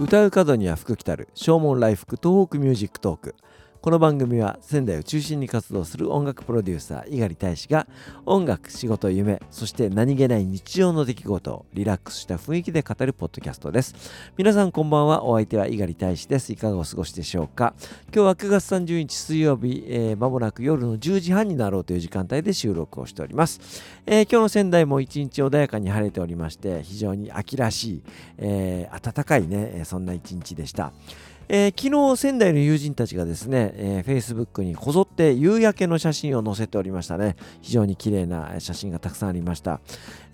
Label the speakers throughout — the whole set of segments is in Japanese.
Speaker 1: 歌う門には福来たる唱門来福東北ミュージックトーク。この番組は仙台を中心に活動する音楽プロデューサー猪狩大使が音楽仕事夢そして何気ない日常の出来事をリラックスした雰囲気で語るポッドキャストです。皆さんこんばんは。お相手は猪狩大使ですいかがお過ごしでしょうか。今日は9月30日水曜日、えー、間もなく夜の10時半になろうという時間帯で収録をしております、えー、今日の仙台も一日穏やかに晴れておりまして非常に秋らしい、えー、暖かいねそんな一日でした。えー、昨日仙台の友人たちがですね、えー、Facebook にこぞって夕焼けの写真を載せておりましたね。非常に綺麗な写真がたくさんありました、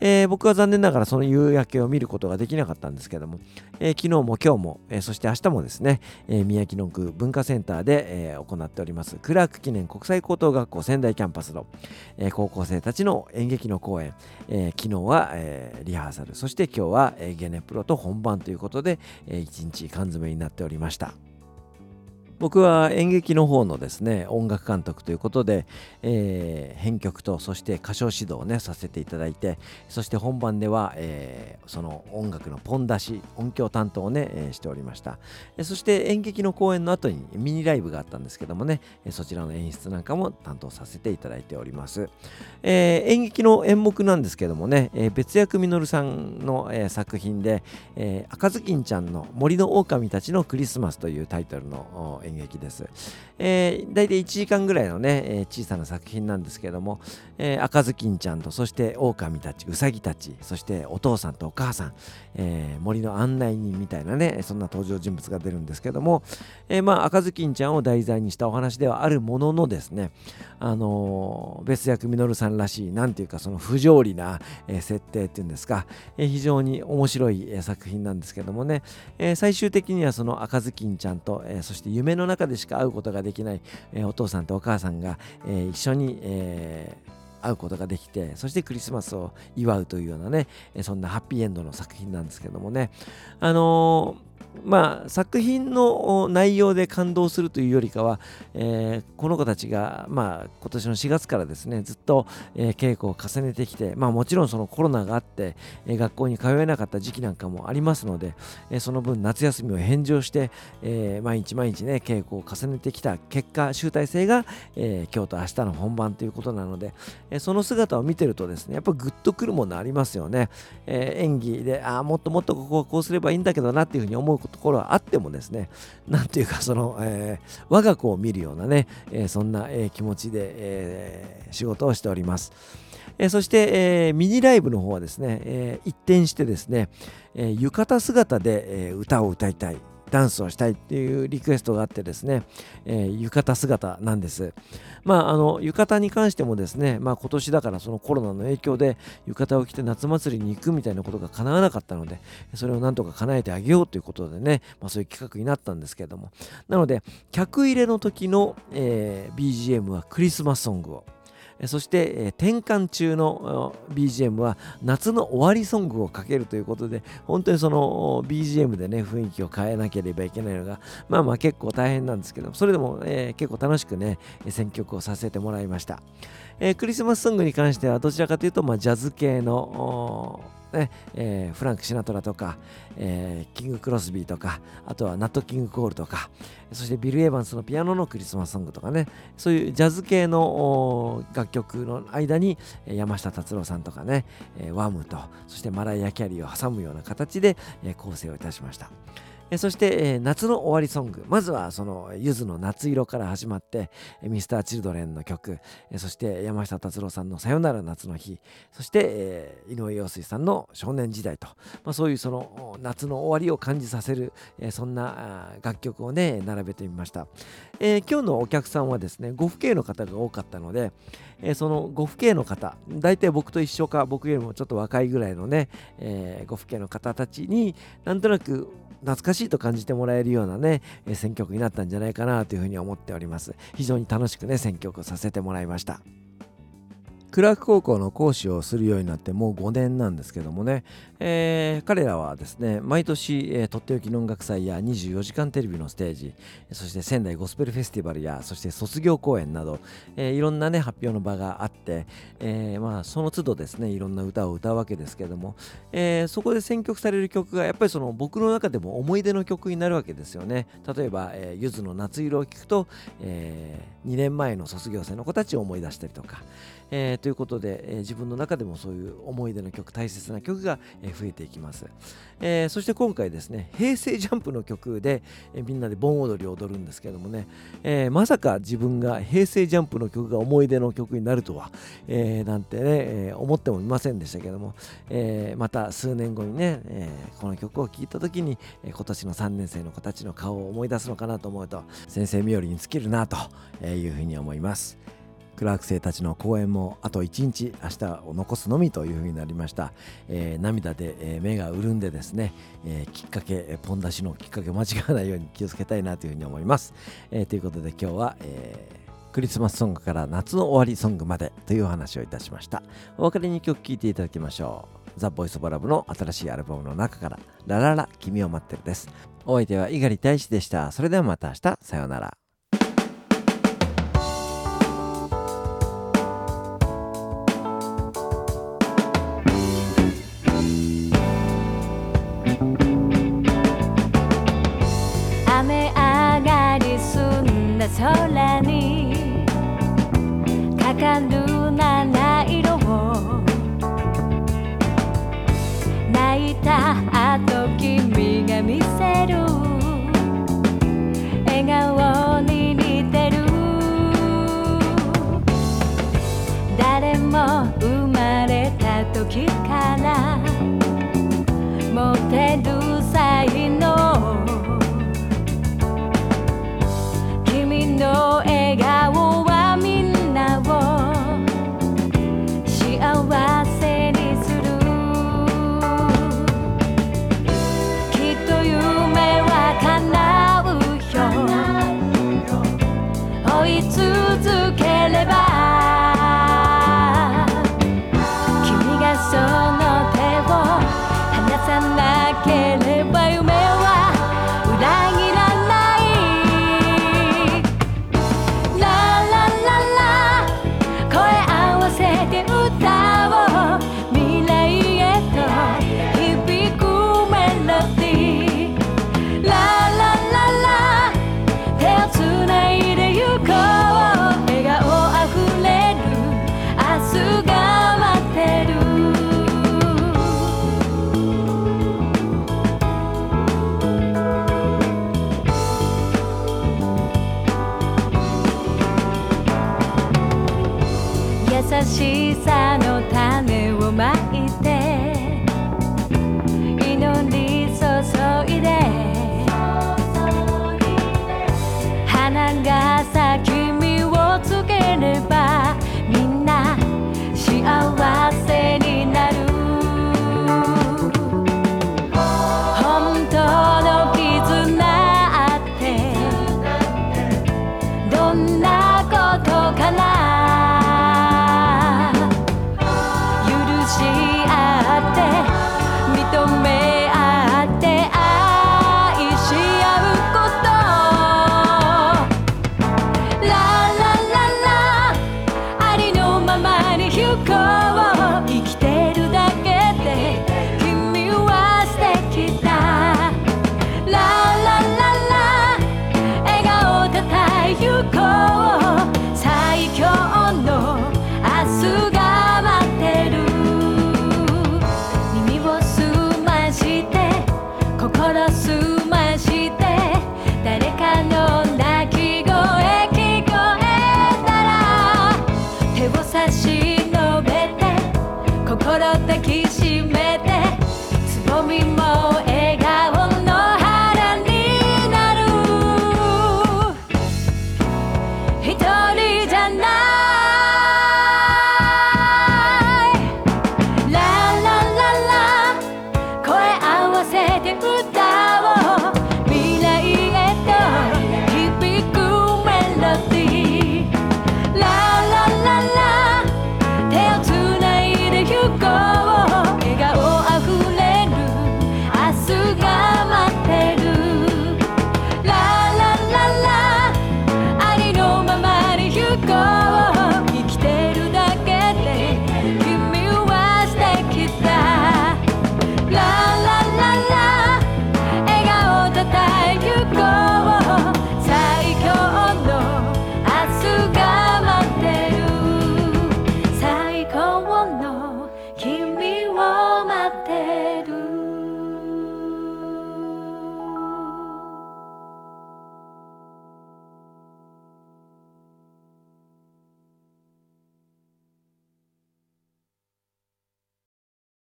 Speaker 1: えー、僕は残念ながらその夕焼けを見ることができなかったんですけども、えー、昨日も今日も、えー、そして明日もですね、えー、宮城野区文化センターで、えー、行っておりますクラーク記念国際高等学校仙台キャンパスの、えー、高校生たちの演劇の公演、えー、昨日は、えー、リハーサル。そして今日は、えー、ゲネプロと本番ということで、えー、一日缶詰になっておりました。僕は演劇の方のですね音楽監督ということで、えー、編曲とそして歌唱指導をねさせていただいてそして本番では、えー、その音楽のポン出し音響担当をね、えー、しておりました。そして演劇の公演の後にミニライブがあったんですけどもねそちらの演出なんかも担当させていただいております、え、演劇の演目なんですけどもね、え、別役みのるさんの、え、作品で、え、赤ずきんちゃんの森の狼たちのクリスマスというタイトルの演演劇です。えー、大体1時間ぐらいのね、えー、小さな作品なんですけども、えー、赤ずきんちゃんと、そして狼たち、うさぎたち、そしてお父さんとお母さん、えー、森の案内人みたいなね、そんな登場人物が出るんですけども、えー、まあ、赤ずきんちゃんを題材にしたお話ではあるもののですね、あのー、別役みのるさんらしい、なんていうか、その不条理な、えー、設定っていうんですか、えー、非常に面白い、えー、作品なんですけどもね、えー、最終的にはその赤ずきんちゃんと、えー、そして夢のの中でしか会うことができない、えー、お父さんとお母さんが、えー、一緒に、えー、会うことができてそしてクリスマスを祝うというようなねそんなハッピーエンドの作品なんですけどもね。あのーまあ、作品の内容で感動するというよりかは、えー、この子たちが、まあ、今年の4月からですねずっと、えー、稽古を重ねてきて、まあ、もちろんそのコロナがあって、えー、学校に通えなかった時期なんかもありますので、えー、その分夏休みを返上して、えー、毎日毎日ね稽古を重ねてきた結果集大成が、えー、今日と明日の本番ということなので、えー、その姿を見てるとですねやっぱグッとくるものありますよね、えー、演技であもっともっとここはこうすればいいんだけどなっていうふうに思うところはあってもですね、なんていうか、その、えー、我が子を見るようなね、えー、そんな、えー、気持ちで、え仕事をしております。えそして、えミニライブの方はですね、え一転してですね、え浴衣姿で、え歌を歌いたい。ダンスをしたいっていうリクエストがあってですね、えー、浴衣姿なんです。まあ、あの浴衣に関してもですね、まあ、今年だからそのコロナの影響で浴衣を着て夏祭りに行くみたいなことが叶わなかったのでそれをなんとか叶えてあげようということでね、まあ、そういう企画になったんですけれどもなので客入れの時の、えー、BGM はクリスマスソングをそして、転換中の BGM は夏の終わりソングをかけるということで本当にその BGM でね雰囲気を変えなければいけないのがまあまあ結構大変なんですけどそれでも、えー、結構楽しくね選曲をさせてもらいました、えー、クリスマスソングに関してはどちらかというと、まあ、ジャズ系のねえー、フランク・シナトラとか、えー、キング・クロスビーとかあとはナット・キング・コールとかそしてビル・エヴァンスのピアノのクリスマスソングとかねそういうジャズ系の楽曲の間に山下達郎さんとかね、えー、ワムとそしてマライア・キャリーを挟むような形で、え、構成をいたしました。えそして、え、夏の終わりソング。まずはそのゆずの夏色から始まって、えー、ミスターチルドレンの曲、え、そして山下達郎さんのさよなら夏の日、そして、え、井上陽水さんの少年時代と、まあ、そういうその夏の終わりを感じさせる、え、そんな楽曲をね、並べてみました。え、今日のお客さんはですね、ご父兄の方が多かったので、え、そのご父兄の方、大体僕と一緒か、僕よりもちょっと若いぐらいのね、えー、ご父兄の方たちになんとなく懐かしいと感じてもらえるようなね、え選曲になったんじゃないかなというふうに思っております。非常に楽しくね、選曲させてもらいました。
Speaker 2: クラーク高校の講師をするようになってもう5年なんですけどもね、えー、彼らはですね毎年、えー、とっておきの音楽祭や24時間テレビのステージそして仙台ゴスペルフェスティバルやそして卒業公演など、えー、いろんなね発表の場があって、え、まあその都度ですねいろんな歌を歌うわけですけども、え、そこで選曲される曲がやっぱりその僕の中でも思い出の曲になるわけですよね。例えば、え、ゆずの夏色を聴くと、え、2年前の卒業生の子たちを思い出したりとかえー、ということで、えー、自分の中でもそういう思い出の曲大切な曲が、えー、増えていきます、えそして今回ですね平成ジャンプの曲で、えみんなで盆踊りを踊るんですけどもね、えまさか自分が平成ジャンプの曲が思い出の曲になるとは、えなんてね、え思ってもいませんでしたけども、えまた数年後にね、えこの曲を聴いた時に、え今年の3年生の子たちの顔を思い出すのかなと思うと先生冥利に尽きるなというふうに思います。クラーク生たちの公演もあと1日明日を残すのみというふうになりました、えー、涙で、え、目が潤んでですね、え、きっかけポン出しのきっかけを間違わないように気をつけたいなというふうに思います、えということで今日は、えクリスマスソングから夏の終わりソングまでというお話をいたしました。お別れに曲聴いていただきましょう。ザ・ボイス・オブ・ラブの新しいアルバムの中からラララ君を待ってるです。お相手は猪狩大志でした。それではまた明日。さようなら。空にかかる七色を。泣いた後君が見せる。笑顔に似てる。誰も生まれた時から持てる。and then しさの種をまいて祈り注いで花が咲き実をつければみんな幸せ。最強の明日が待ってる。耳を澄まして心澄まして誰かの鳴き声聞こえたら手を差し伸べて心抱きしめてつぼみも笑顔歌